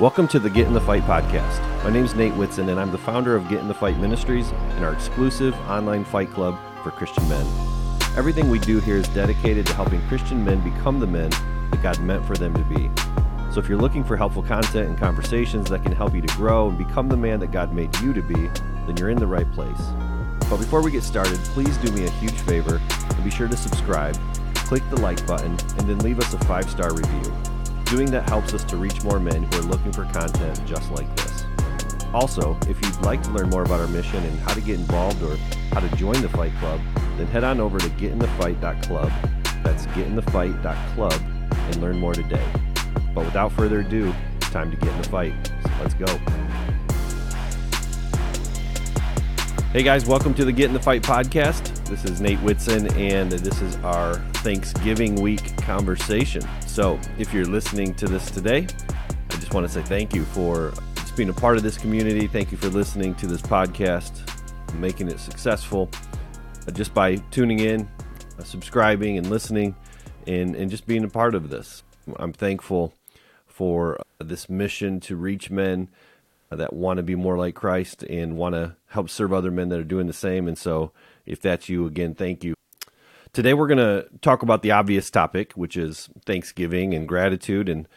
Welcome to the Get in the Fight podcast. My name is Nate Whitson, and I'm the founder of Get in the Fight Ministries and our exclusive online fight club for Christian men. Everything we do here is dedicated to helping Christian men become the men that God meant for them to be. So if you're looking for helpful content and conversations that can help you to grow and become the man that God made you to be, then you're in the right place. But before we get started, please do me a huge favor and be sure to subscribe, click the like button, and then leave us a five star review. Doing that helps us to reach more men who are looking for content just like this. Also, if you'd like to learn more about our mission and how to get involved or how to join the Fight Club, then head on over to getinthefight.club. That's getinthefight.club and learn more today. But without further ado, it's time to get in the fight. So let's go. Hey guys, welcome to the Get in the Fight podcast. This is Nate Whitson, and this is our Thanksgiving week conversation. So, if you're listening to this today, I just want to say thank you for just being a part of this community. Thank you for listening to this podcast, making it successful uh, just by tuning in, uh, subscribing, and listening, and, and just being a part of this. I'm thankful for this mission to reach men that want to be more like Christ and want to help serve other men that are doing the same. And so, if that's you, again, thank you. Today, we're going to talk about the obvious topic, which is Thanksgiving and gratitude. And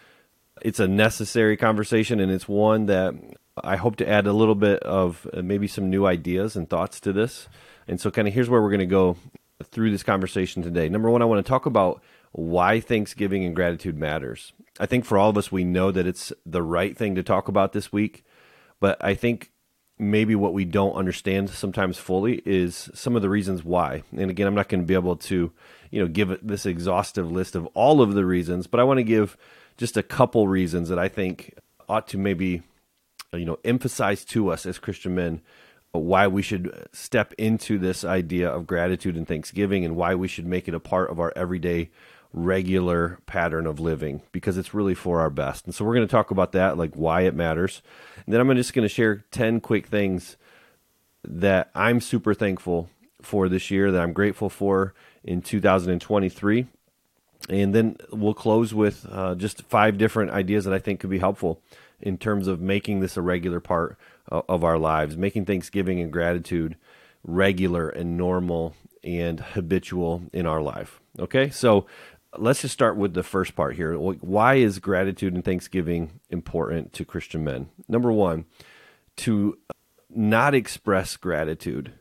it's a necessary conversation, and it's one that I hope to add a little bit of uh, maybe some new ideas and thoughts to this. And so, kind of, here's where we're going to go through this conversation today. Number one, I want to talk about why Thanksgiving and gratitude matters. I think for all of us, we know that it's the right thing to talk about this week, but I think maybe what we don't understand sometimes fully is some of the reasons why. And again, I'm not going to be able to, you know, give this exhaustive list of all of the reasons, but I want to give just a couple reasons that I think ought to maybe, you know, emphasize to us as Christian men why we should step into this idea of gratitude and thanksgiving and why we should make it a part of our everyday regular pattern of living because it's really for our best. And so we're going to talk about that, like why it matters. And then I'm just going to share 10 quick things that I'm super thankful for this year, that I'm grateful for in 2023. And then we'll close with uh, just five different ideas that I think could be helpful in terms of making this a regular part of our lives, making Thanksgiving and gratitude regular and normal and habitual in our life. Okay, so let's just start with the first part here. Why is gratitude and thanksgiving important to Christian men? Number one, to not express gratitude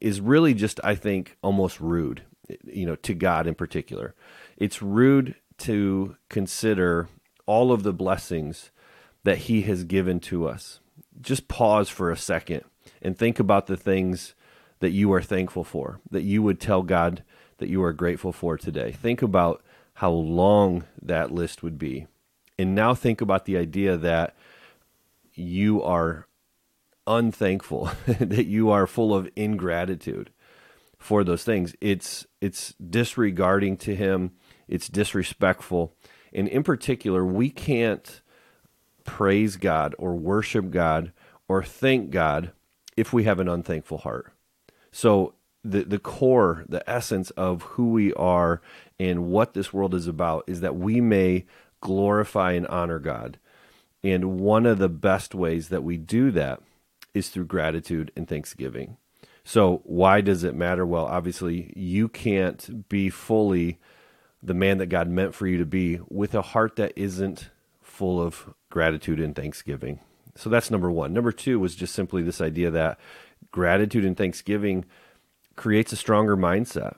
is really just, I think, almost rude, you know, to God in particular. It's rude to consider all of the blessings that He has given to us. Just pause for a second and think about the things that you are thankful for, that you would tell God that you are grateful for today. Think about how long that list would be. And now think about the idea that you are unthankful, that you are full of ingratitude for those things. It's it's disregarding to him, it's disrespectful. And in particular, we can't praise God or worship God or thank God if we have an unthankful heart. So the the core, the essence of who we are and what this world is about is that we may glorify and honor God. And one of the best ways that we do that is through gratitude and thanksgiving. So, why does it matter? Well, obviously, you can't be fully the man that God meant for you to be with a heart that isn't full of gratitude and thanksgiving. So, that's number one. Number two was just simply this idea that gratitude and thanksgiving creates a stronger mindset.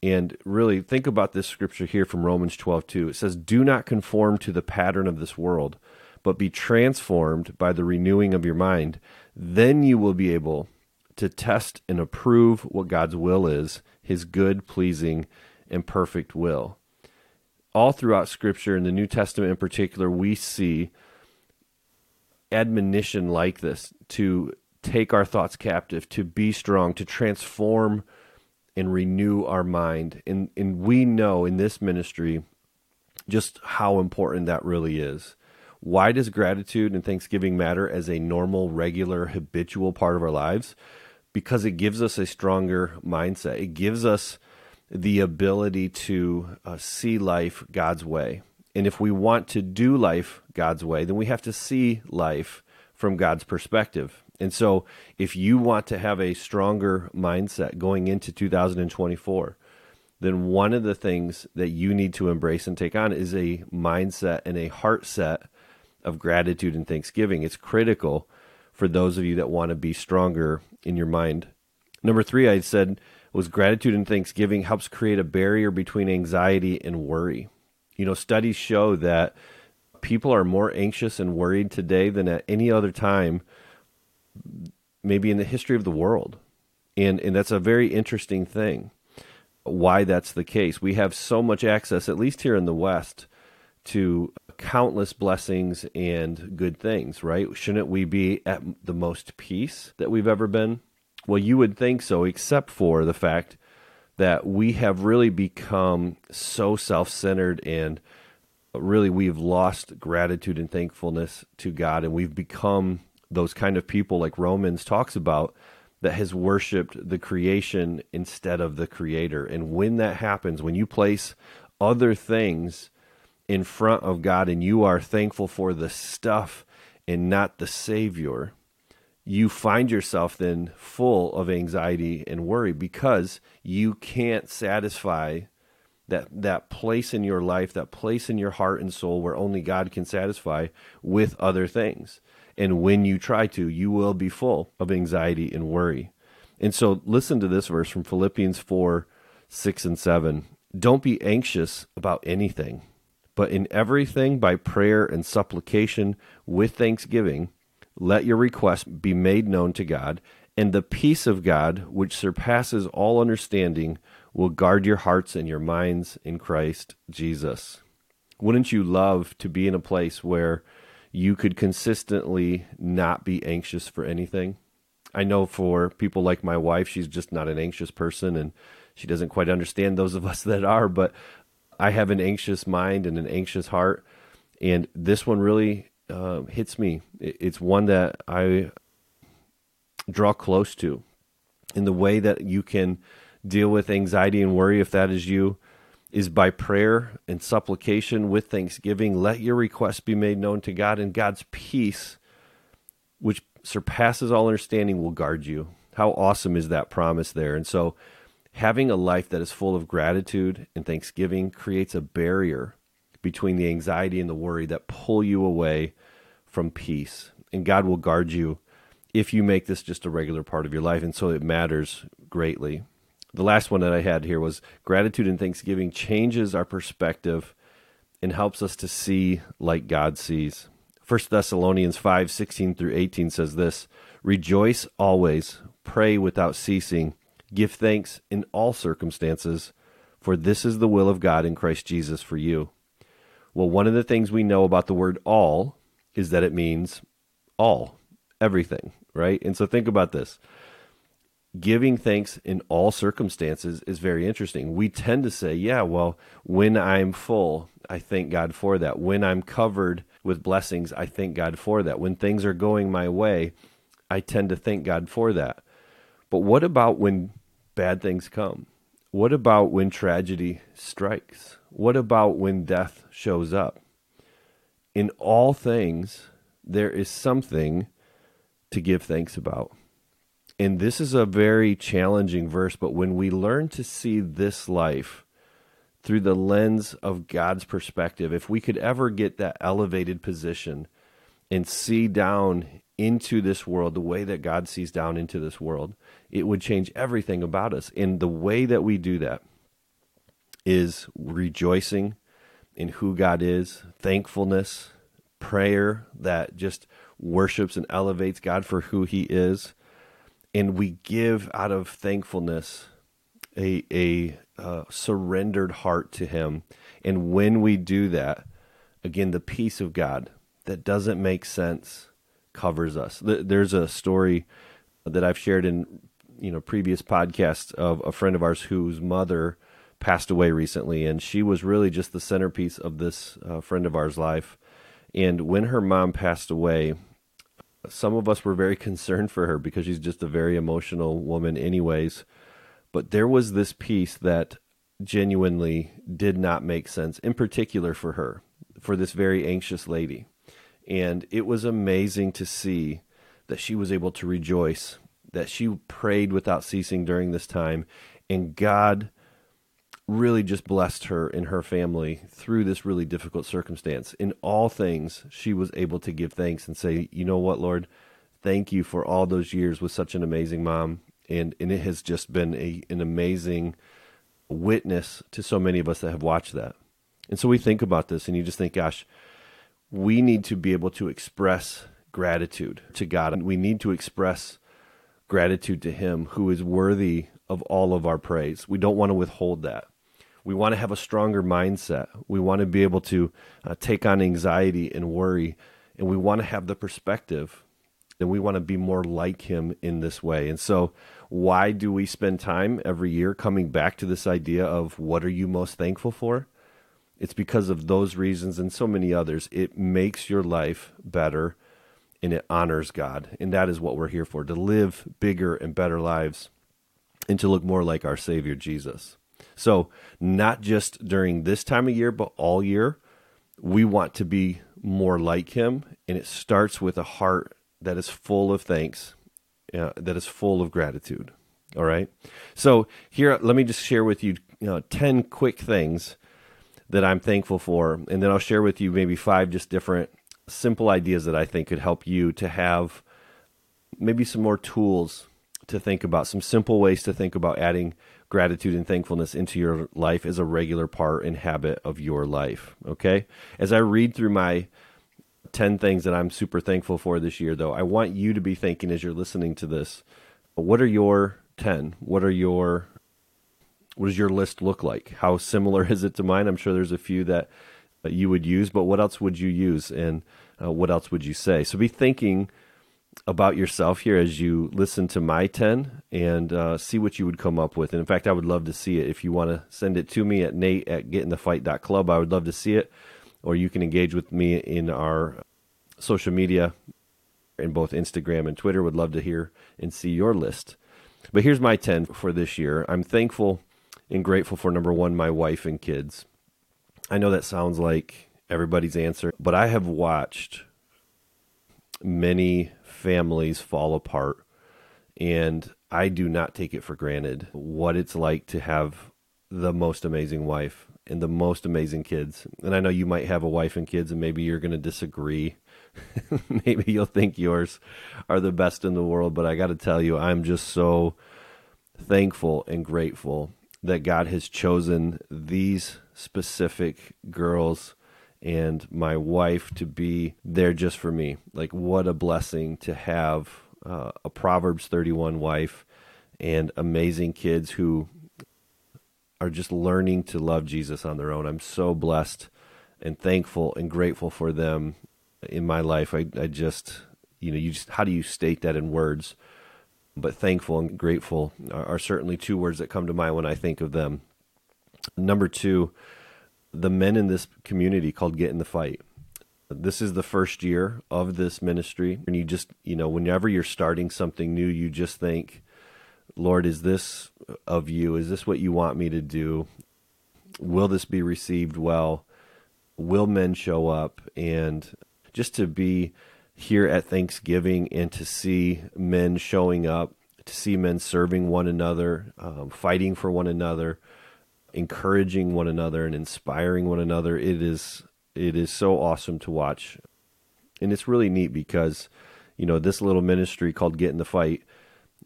And really think about this scripture here from Romans 12, 2. It says, Do not conform to the pattern of this world, but be transformed by the renewing of your mind. Then you will be able to test and approve what God's will is, his good, pleasing, and perfect will. All throughout Scripture, in the New Testament in particular, we see admonition like this to take our thoughts captive, to be strong, to transform and renew our mind. And, and we know in this ministry just how important that really is. Why does gratitude and thanksgiving matter as a normal, regular, habitual part of our lives? Because it gives us a stronger mindset. It gives us the ability to uh, see life God's way. And if we want to do life God's way, then we have to see life from God's perspective. And so, if you want to have a stronger mindset going into 2024, then one of the things that you need to embrace and take on is a mindset and a heart set of gratitude and thanksgiving. It's critical for those of you that want to be stronger in your mind. Number three, I said was gratitude and thanksgiving helps create a barrier between anxiety and worry. You know, studies show that people are more anxious and worried today than at any other time, maybe in the history of the world. And, and that's a very interesting thing why that's the case. We have so much access, at least here in the West, to countless blessings and good things, right? Shouldn't we be at the most peace that we've ever been? Well, you would think so, except for the fact that we have really become so self centered and really we've lost gratitude and thankfulness to God, and we've become those kind of people like Romans talks about that has worshiped the creation instead of the creator. And when that happens, when you place other things in front of God and you are thankful for the stuff and not the Savior, you find yourself then full of anxiety and worry because you can't satisfy that that place in your life, that place in your heart and soul where only God can satisfy with other things. And when you try to, you will be full of anxiety and worry. And so listen to this verse from Philippians 4 6 and 7. Don't be anxious about anything, but in everything by prayer and supplication with thanksgiving, let your requests be made known to God, and the peace of God, which surpasses all understanding, will guard your hearts and your minds in Christ Jesus. Wouldn't you love to be in a place where you could consistently not be anxious for anything. I know for people like my wife, she's just not an anxious person and she doesn't quite understand those of us that are, but I have an anxious mind and an anxious heart. And this one really uh, hits me. It's one that I draw close to in the way that you can deal with anxiety and worry if that is you is by prayer and supplication with thanksgiving. Let your requests be made known to God, and God's peace, which surpasses all understanding, will guard you. How awesome is that promise there? And so, having a life that is full of gratitude and thanksgiving creates a barrier between the anxiety and the worry that pull you away from peace. And God will guard you if you make this just a regular part of your life. And so it matters greatly the last one that I had here was gratitude and thanksgiving changes our perspective and helps us to see like God sees. 1 Thessalonians 5 16 through 18 says this Rejoice always, pray without ceasing, give thanks in all circumstances, for this is the will of God in Christ Jesus for you. Well, one of the things we know about the word all is that it means all, everything, right? And so think about this giving thanks in all circumstances is very interesting. We tend to say, yeah, well, when I'm full, I thank God for that. When I'm covered with blessings, I thank God for that. When things are going my way, I tend to thank God for that. But what about when bad things come? What about when tragedy strikes? What about when death shows up? In all things, there is something to give thanks about. And this is a very challenging verse, but when we learn to see this life through the lens of God's perspective, if we could ever get that elevated position and see down into this world the way that God sees down into this world, it would change everything about us. And the way that we do that is rejoicing in who God is, thankfulness, prayer that just worships and elevates God for who He is and we give out of thankfulness a a uh, surrendered heart to him. And when we do that again the peace of god that doesn't make sense covers us. There's a story that i've shared in you know previous podcasts of a friend of ours whose mother passed away recently and she was really just the centerpiece of this uh, friend of ours life. And when her mom passed away some of us were very concerned for her because she's just a very emotional woman, anyways. But there was this peace that genuinely did not make sense, in particular for her. for this very anxious lady. And it was amazing to see that she was able to rejoice, that she prayed without ceasing during this time, and God really just blessed her and her family through this really difficult circumstance. In all things, she was able to give thanks and say, "You know what, Lord? Thank you for all those years with such an amazing mom." And and it has just been a an amazing witness to so many of us that have watched that. And so we think about this and you just think, gosh, we need to be able to express gratitude to God. And we need to express gratitude to Him who is worthy of all of our praise. We don't want to withhold that. We want to have a stronger mindset. We want to be able to uh, take on anxiety and worry. And we want to have the perspective and we want to be more like Him in this way. And so, why do we spend time every year coming back to this idea of what are you most thankful for? It's because of those reasons and so many others. It makes your life better and it honors God. And that is what we're here for to live bigger and better lives and to look more like our Savior Jesus. So, not just during this time of year, but all year, we want to be more like Him. And it starts with a heart that is full of thanks, uh, that is full of gratitude. All right. So, here, let me just share with you, you know, 10 quick things that I'm thankful for. And then I'll share with you maybe five just different simple ideas that I think could help you to have maybe some more tools to think about, some simple ways to think about adding gratitude and thankfulness into your life as a regular part and habit of your life. Okay. As I read through my 10 things that I'm super thankful for this year, though, I want you to be thinking as you're listening to this what are your 10? What are your what does your list look like? How similar is it to mine? I'm sure there's a few that you would use, but what else would you use and uh, what else would you say? So be thinking about yourself here as you listen to my 10 and uh, see what you would come up with. And in fact, I would love to see it. If you want to send it to me at nate at getinthefight.club, I would love to see it. Or you can engage with me in our social media in both Instagram and Twitter. Would love to hear and see your list. But here's my 10 for this year. I'm thankful and grateful for number one, my wife and kids. I know that sounds like everybody's answer, but I have watched many families fall apart, and I do not take it for granted what it's like to have the most amazing wife and the most amazing kids. And I know you might have a wife and kids, and maybe you're going to disagree. maybe you'll think yours are the best in the world, but I got to tell you, I'm just so thankful and grateful that God has chosen these specific girls and my wife to be there just for me. Like, what a blessing to have uh, a Proverbs 31 wife and amazing kids who are just learning to love Jesus on their own. I'm so blessed and thankful and grateful for them in my life. I, I just, you know, you just, how do you state that in words? But thankful and grateful are, are certainly two words that come to mind when I think of them. Number two, the men in this community called Get in the Fight. This is the first year of this ministry. And you just, you know, whenever you're starting something new, you just think, Lord, is this of you? Is this what you want me to do? Will this be received well? Will men show up? And just to be here at Thanksgiving and to see men showing up, to see men serving one another, um, fighting for one another, encouraging one another and inspiring one another. It is it is so awesome to watch, and it's really neat because you know this little ministry called Get in the Fight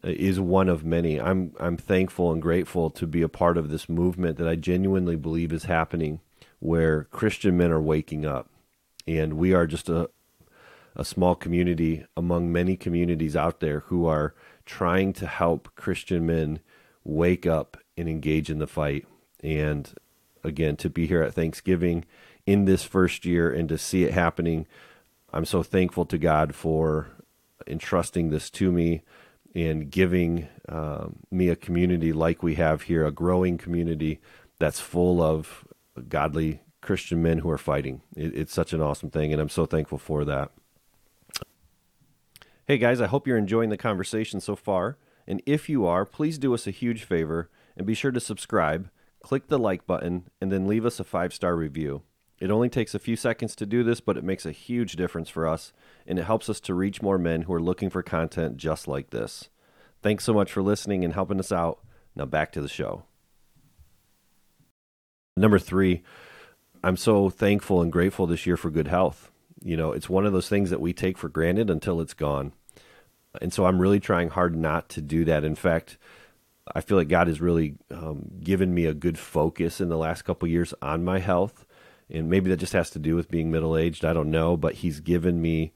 uh, is one of many. I'm I'm thankful and grateful to be a part of this movement that I genuinely believe is happening, where Christian men are waking up, and we are just a a small community among many communities out there who are trying to help Christian men wake up and engage in the fight. And again, to be here at Thanksgiving in this first year and to see it happening, I'm so thankful to God for entrusting this to me and giving um, me a community like we have here, a growing community that's full of godly Christian men who are fighting. It, it's such an awesome thing, and I'm so thankful for that. Hey guys, I hope you're enjoying the conversation so far. And if you are, please do us a huge favor and be sure to subscribe click the like button, and then leave us a five star review. It only takes a few seconds to do this, but it makes a huge difference for us, and it helps us to reach more men who are looking for content just like this. Thanks so much for listening and helping us out. Now back to the show. Number three, I'm so thankful and grateful this year for good health. You know, it's one of those things that we take for granted until it's gone. And so I'm really trying hard not to do that. In fact, I feel like God has really um, given me a good focus in the last couple years on my health and maybe that just has to do with being middle aged. I don't know, but he's given me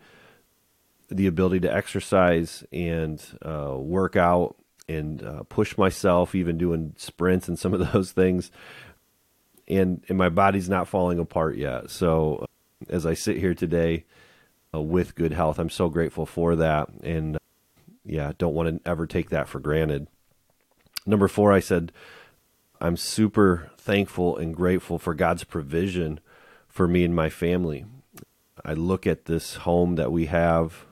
the ability to exercise and uh, work out and uh, push myself, even doing sprints and some of those things. And and my body's not falling apart yet. So as I sit here today uh, with good health, I'm so grateful for that. And yeah, don't want to ever take that for granted. Number four, I said I'm super thankful and grateful for God's provision for me and my family. I look at this home that we have.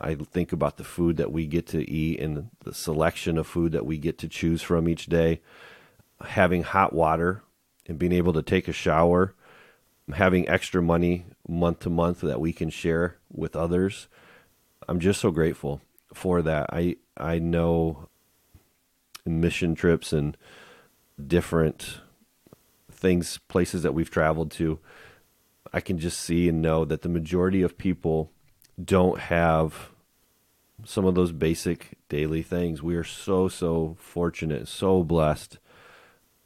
I think about the food that we get to eat and the selection of food that we get to choose from each day. Having hot water and being able to take a shower, having extra money month to month that we can share with others. I'm just so grateful for that. I I know in mission trips and different things, places that we've traveled to, I can just see and know that the majority of people don't have some of those basic daily things. We are so, so fortunate, so blessed.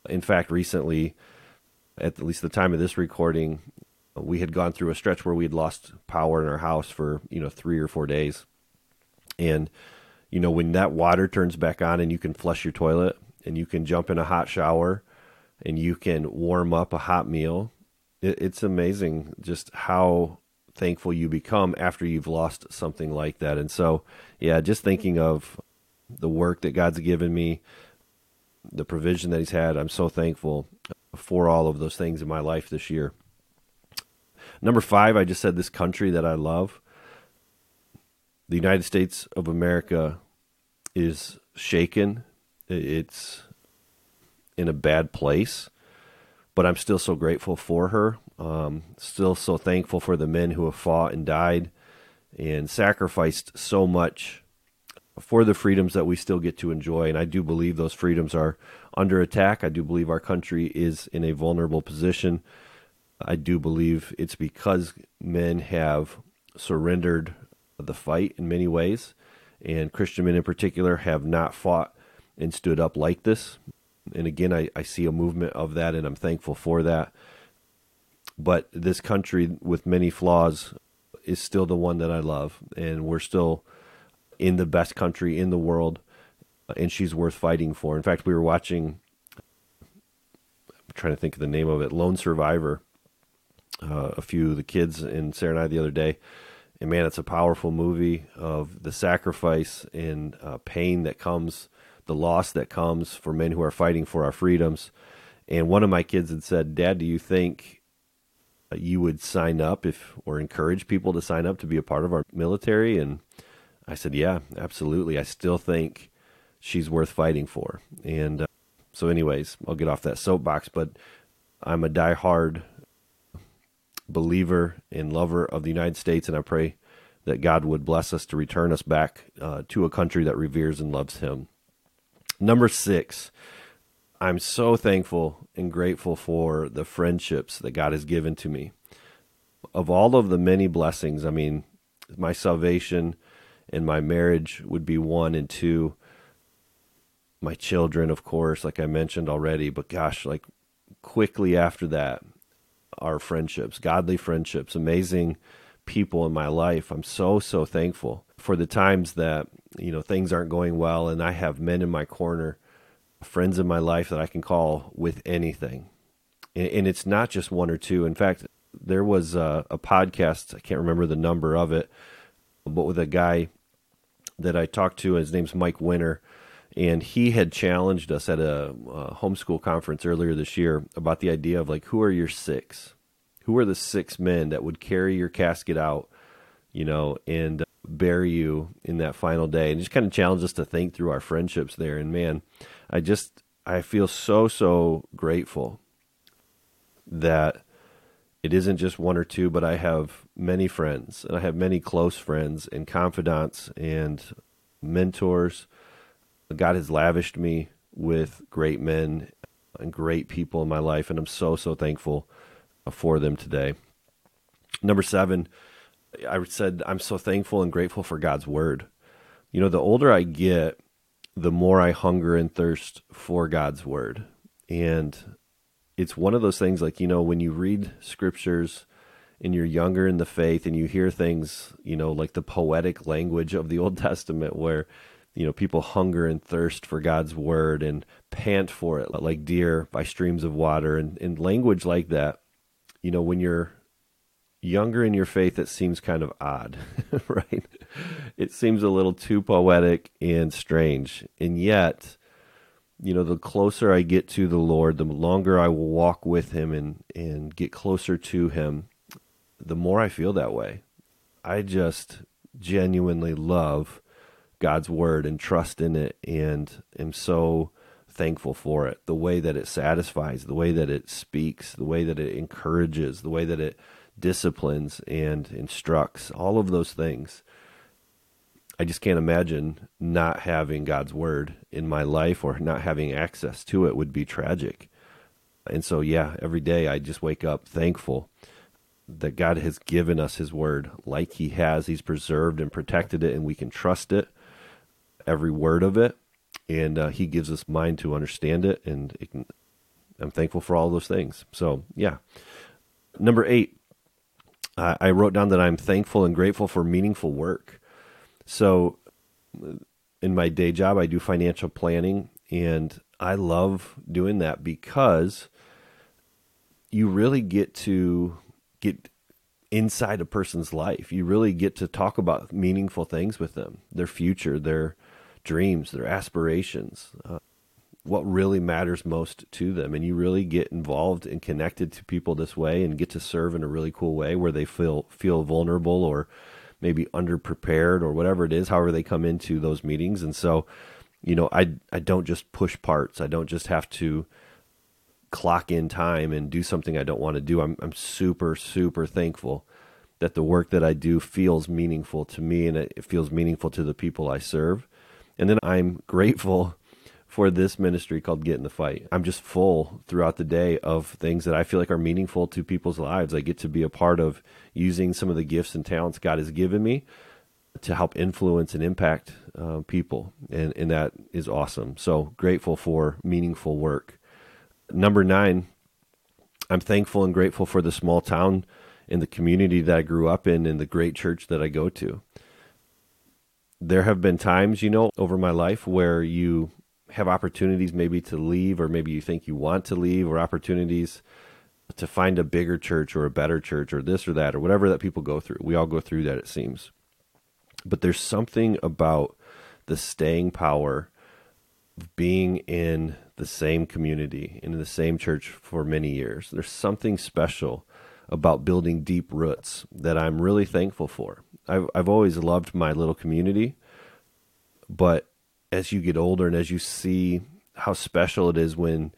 In fact, recently, at least the time of this recording, we had gone through a stretch where we had lost power in our house for, you know, three or four days. And, you know, when that water turns back on and you can flush your toilet and you can jump in a hot shower and you can warm up a hot meal it, it's amazing just how thankful you become after you've lost something like that. And so, yeah, just thinking of the work that God's given me, the provision that He's had, I'm so thankful for all of those things in my life this year. Number five, I just said this country that I love. The United States of America is shaken. It's in a bad place but I'm still so grateful for her. Um, still so thankful for the men who have fought and died and sacrificed so much for the freedoms that we still get to enjoy. And I do believe those freedoms are under attack. I do believe our country is in a vulnerable position. I do believe it's because men have surrendered the fight in many ways, and Christian men in particular have not fought and stood up like this and again, I, I see a movement of that, and I'm thankful for that. But this country, with many flaws, is still the one that I love, and we're still in the best country in the world, and she's worth fighting for. In fact, we were watching. I'm trying to think of the name of it, Lone Survivor. Uh, a few of the kids and Sarah and I the other day, and man, it's a powerful movie of the sacrifice and uh, pain that comes the loss that comes for men who are fighting for our freedoms. And one of my kids had said, Dad, do you think you would sign up if or encourage people to sign up to be a part of our military? And I said, Yeah, absolutely. I still think she's worth fighting for. And uh, so, anyways, I'll get off that soapbox, but I'm a die-hard believer and lover of the United States, and I pray that God would bless us to return us back uh, to a country that reveres and loves Him. Number six, I'm so thankful and grateful for the friendships that God has given to me. Of all of the many blessings, I mean, my salvation and my marriage would be one and two. My children, of course, like I mentioned already, but gosh, like quickly after that, our friendships, godly friendships, amazing people in my life. I'm so, so thankful for the times that you know things aren't going well and i have men in my corner friends in my life that i can call with anything. And, and it's not just one or two. In fact there was a, a, podcast i can't remember the number of it but with a guy that i talked to his name's mike winter and he had challenged us at a, a homeschool conference earlier this year about the idea of like who are your six who are the six men that would carry your casket out you know and bury you in that final day and just kind of challenge us to think through our friendships there and man i just i feel so so grateful that it isn't just one or two, but I have many friends, and I have many close friends and confidants and mentors. God has lavished me with great men and great people in my life, and I'm so, so thankful uh, for them today. Number seven, I said, I'm so thankful and grateful for God's word. You know, the older I get, the more I hunger and thirst for God's word. And it's one of those things like, you know, when you read scriptures and you're younger in the faith and you hear things, you know, like the poetic language of the Old Testament where, you know, people hunger and thirst for God's word and pant for it like deer by streams of water and, and language like that. You know, when you're younger in your faith, it seems kind of odd, right? It seems a little too poetic and strange. And yet, you know, the closer I get to the Lord, the longer I will walk with Him and, and get closer to Him, the more I feel that way. I just genuinely love God's Word and trust in it and am so thankful for it. The way that it satisfies, the way that it speaks, the way that it encourages, the way that it disciplines and instructs, all of those things. I just can't imagine not having God's word in my life or not having access to it would be tragic. And so, yeah, every day I just wake up thankful that God has given us His word like He has. He's preserved and protected it, and we can trust it, every word of it. And uh, He gives us mind to understand it, and it can, I'm thankful for all those things. So, yeah. Number eight, uh, I wrote down that I'm thankful and grateful for meaningful work. So, in my day job, I do financial planning, and I love doing that because you really get to get inside a person's life. You really get to talk about meaningful things with them, their future, their dreams, their aspirations. Uh, what really matters most to them. And you really get involved and connected to people this way and get to serve in a really cool way where they feel feel vulnerable or maybe underprepared or whatever it is however they come into those meetings. And so you know I I don't just push parts. I don't just have to clock in time and do something I don't want to do. I'm I'm super super thankful that the work that I do feels meaningful to me and it feels meaningful to the people I serve and then I'm grateful for this ministry called Get in the Fight. I'm just full throughout the day of things that I feel like are meaningful to people's lives. I get to be a part of using some of the gifts and talents God has given me to help influence and impact uh, people, and, and that is awesome. So grateful for meaningful work. Number nine, I'm thankful and grateful for the small town and the community that I grew up in and the great church that I go to. There have been times, you know, over my life where you have opportunities maybe to leave, or maybe you think you want to leave, or opportunities to find a bigger church or a better church or this or that or whatever that people go through. We all go through that, it seems. But there's something about the staying power of being in the same community, in the same church for many years. There's something special about building deep roots that I'm really thankful for. I've, I've always loved my little community, but as you get older and as you see how special it is when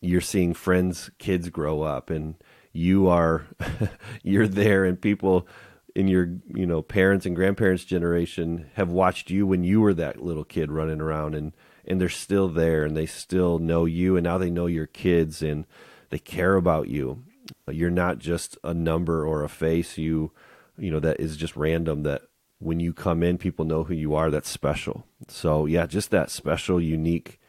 you're seeing friends kids grow up and you are you're there and people in your you know parents and grandparents generation have watched you when you were that little kid running around and and they're still there and they still know you and now they know your kids and they care about you you're not just a number or a face you you know that is just random that when you come in, people know who you are. That's special. So, yeah, just that special, unique,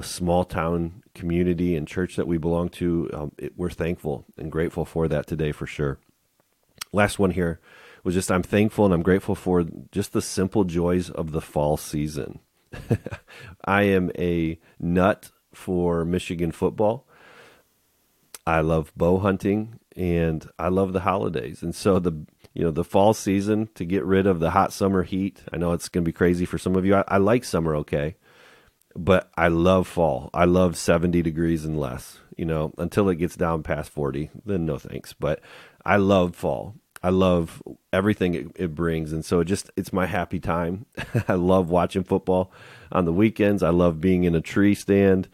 small town community and church that we belong to. Um, it, we're thankful and grateful for that today for sure. Last one here was just I'm thankful and I'm grateful for just the simple joys of the fall season. I am a nut for Michigan football. I love bow hunting and I love the holidays. And so the you know the fall season to get rid of the hot summer heat. I know it's going to be crazy for some of you. I, I like summer okay, but I love fall. I love 70 degrees and less. You know, until it gets down past 40, then no thanks. But I love fall. I love everything it, it brings, and so it just it's my happy time. I love watching football on the weekends. I love being in a tree stand,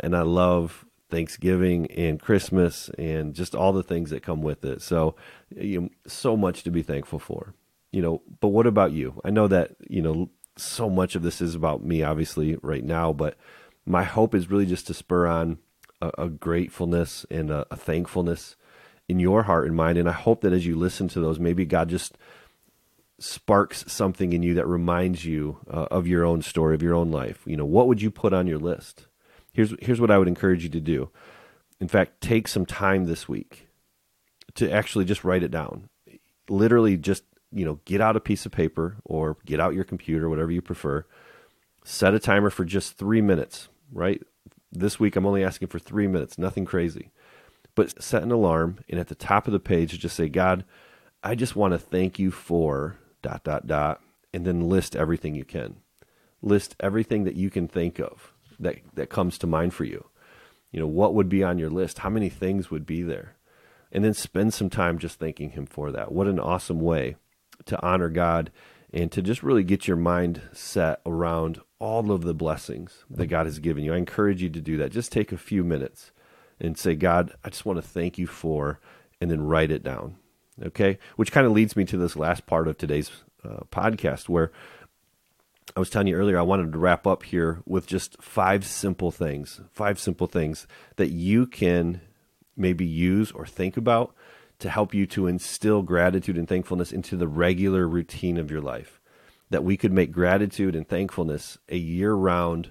and I love Thanksgiving and Christmas and just all the things that come with it. So, you know, so much to be thankful for. You know, but what about you? I know that, you know, so much of this is about me obviously right now, but my hope is really just to spur on a, a gratefulness and a, a thankfulness in your heart and mind. And I hope that as you listen to those, maybe God just sparks something in you that reminds you uh, of your own story, of your own life. You know, what would you put on your list? Here's here's what I would encourage you to do. In fact, take some time this week to actually just write it down. Literally just, you know, get out a piece of paper or get out your computer, whatever you prefer. Set a timer for just 3 minutes, right? This week I'm only asking for 3 minutes, nothing crazy. But set an alarm and at the top of the page just say, "God, I just want to thank you for dot dot dot and then list everything you can. List everything that you can think of that that comes to mind for you. You know, what would be on your list? How many things would be there? And then spend some time just thanking him for that. What an awesome way to honor God and to just really get your mind set around all of the blessings that God has given you. I encourage you to do that. Just take a few minutes and say, God, I just want to thank you for, and then write it down. Okay, which kind of leads me to this last part of today's uh, podcast, where I was telling you earlier, I wanted to wrap up here with just five simple things, five simple things that you can maybe use or think about to help you to instill gratitude and thankfulness into the regular routine of your life. That we could make gratitude and thankfulness a year round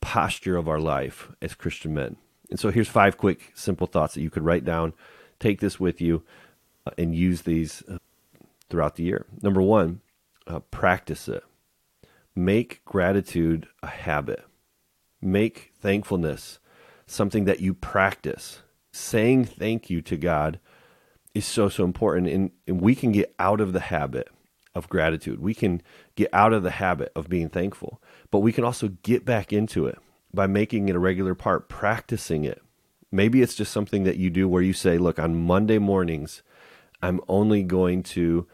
posture of our life as Christian men. And so here's five quick, simple thoughts that you could write down. Take this with you uh, and use these uh, throughout the year. Number one, uh, practice it. Make gratitude a habit. Make thankfulness something that you practice. Saying thank you to God is so, so important. And, and we can get out of the habit of gratitude. We can get out of the habit of being thankful, but we can also get back into it by making it a regular part, practicing it. Maybe it's just something that you do where you say, look, on Monday mornings, I'm only going to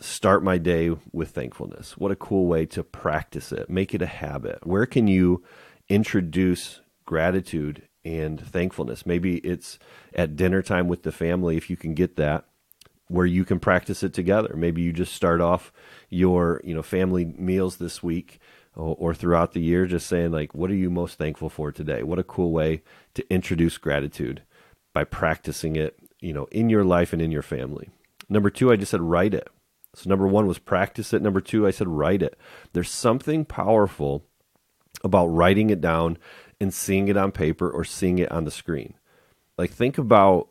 start my day with thankfulness. What a cool way to practice it. Make it a habit. Where can you introduce gratitude and thankfulness? Maybe it's at dinner time with the family if you can get that where you can practice it together. Maybe you just start off your, you know, family meals this week or, throughout the year just saying like what are you most thankful for today? What a cool way to introduce gratitude by practicing it you know, in your life and in your family. Number two, I just said write it. So number one was practice it. Number two, I said write it. There's something powerful about writing it down and seeing it on paper or seeing it on the screen. Like think about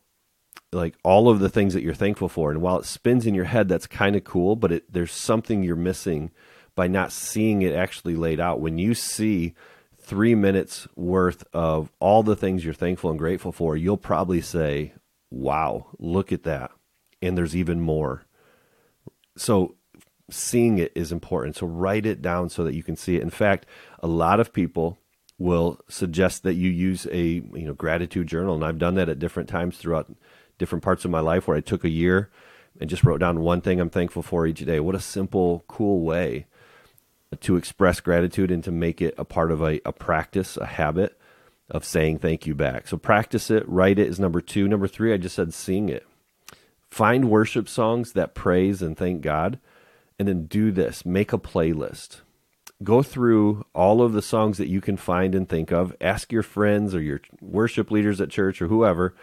like all of the things that you're thankful for and while it spins in your head that's kind of cool but it, there's something you're missing by not seeing it actually laid out when you see three minutes worth of all the things you're thankful and grateful for you'll probably say wow, look at that. And there's even more. So seeing it is important. So write it down so that you can see it. In fact, a lot of people will suggest that you use a you know gratitude journal and I've done that at different times throughout different parts of my life where I took a year and just wrote down one thing I'm thankful for each day. What a simple, cool way to express gratitude and to make it a part of a, a practice, a habit of saying thank you back. So practice it, write it is number two. Number three, I just said seeing it. Find worship songs that praise and thank God, and then do this make a playlist. Go through all of the songs that you can find and think of. Ask your friends or your worship leaders at church or whoever,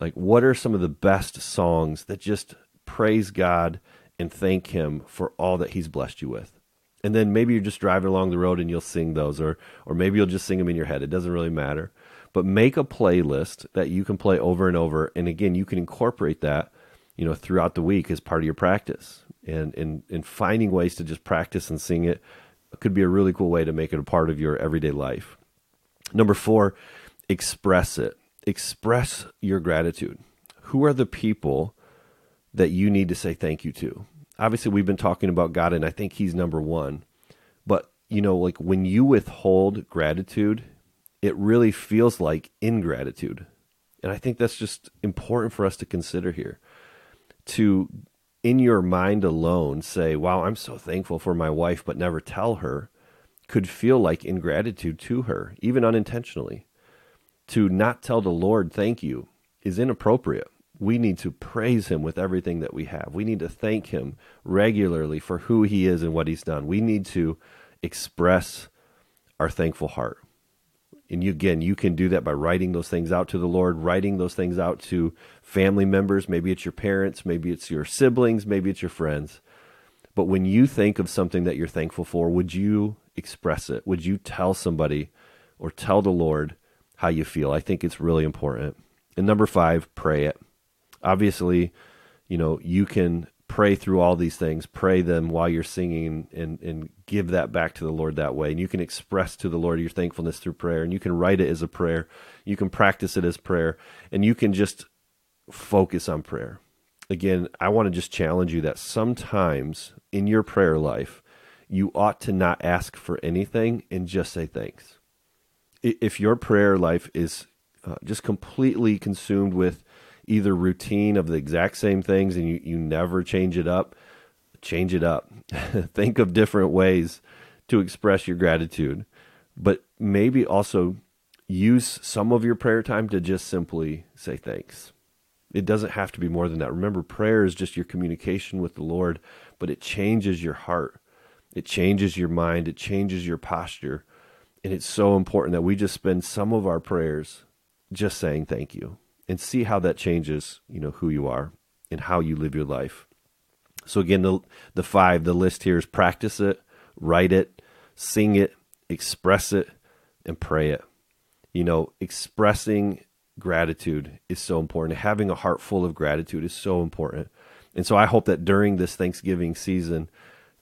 like, what are some of the best songs that just praise God and thank Him for all that He's blessed you with? and then maybe you're just driving along the road and you'll sing those or or maybe you'll just sing them in your head it doesn't really matter but make a playlist that you can play over and over and again you can incorporate that you know throughout the week as part of your practice and and and finding ways to just practice and sing it could be a really cool way to make it a part of your everyday life number 4 express it express your gratitude who are the people that you need to say thank you to obviously we've been talking about God and I think he's number 1. But, you know, like when you withhold gratitude, it really feels like ingratitude. And I think that's just important for us to consider here. To in your mind alone say, "Wow, I'm so thankful for my wife," but never tell her could feel like ingratitude to her, even unintentionally. to not tell the Lord thank you is inappropriate. We need to praise him with everything that we have. We need to thank him regularly for who he is and what he's done. We need to express our thankful heart. And you, again, you can do that by writing those things out to the Lord, writing those things out to family members. Maybe it's your parents, maybe it's your siblings, maybe it's your friends. But when you think of something that you're thankful for, would you express it? Would you tell somebody or tell the Lord how you feel? I think it's really important. And number five, pray it. Obviously, you know, you can pray through all these things, pray them while you're singing and, and give that back to the Lord that way. And you can express to the Lord your thankfulness through prayer and you can write it as a prayer. You can practice it as prayer and you can just focus on prayer. Again, I want to just challenge you that sometimes in your prayer life, you ought to not ask for anything and just say thanks. If your prayer life is uh, just completely consumed with either routine of the exact same things and you, you never change it up, change it up. Think of different ways to express your gratitude, but maybe also use some of your prayer time to just simply say thanks. It doesn't have to be more than that. Remember, prayer is just your communication with the Lord, but it changes your heart, it changes your mind, it changes your posture. And it's so important that we just spend some of our prayers just saying thank you and see how that changes, you know, who you are and how you live your life. So again, the the five, the list here is practice it, write it, sing it, express it, and pray it. You know, expressing gratitude is so important. Having a heart full of gratitude is so important. And so I hope that during this Thanksgiving season,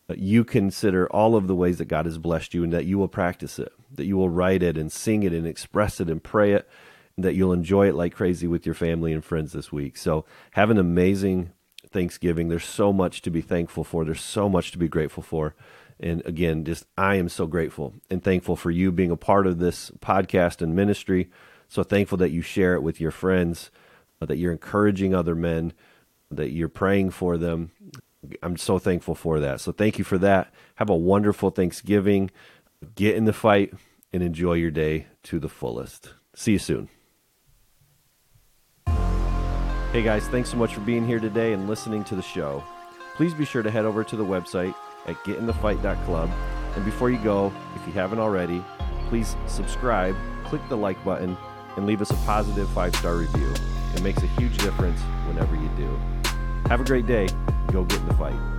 uh, you consider all of the ways that God has blessed you and that you will practice it, that you will write it and sing it and express it and pray it and that you'll enjoy it like crazy with your family and friends this week. So have an amazing Thanksgiving. There's so much to be thankful for. There's so much to be grateful for. And again, just I am so grateful and thankful for you being a part of this podcast and ministry. So thankful that you share it with your friends, uh, that you're encouraging other men, that you're praying for them. I'm so thankful for that. So thank you for that. Have a wonderful Thanksgiving. Get in the fight and enjoy your day to the fullest. See you soon. Hey guys, thanks so much for being here today and listening to the show. Please be sure to head over to the website at getinthefight.club. And before you go, if you haven't already, please subscribe, click the like button, and leave us a positive five star review. It makes a huge difference whenever you do. Have a great day. Go get in the fight.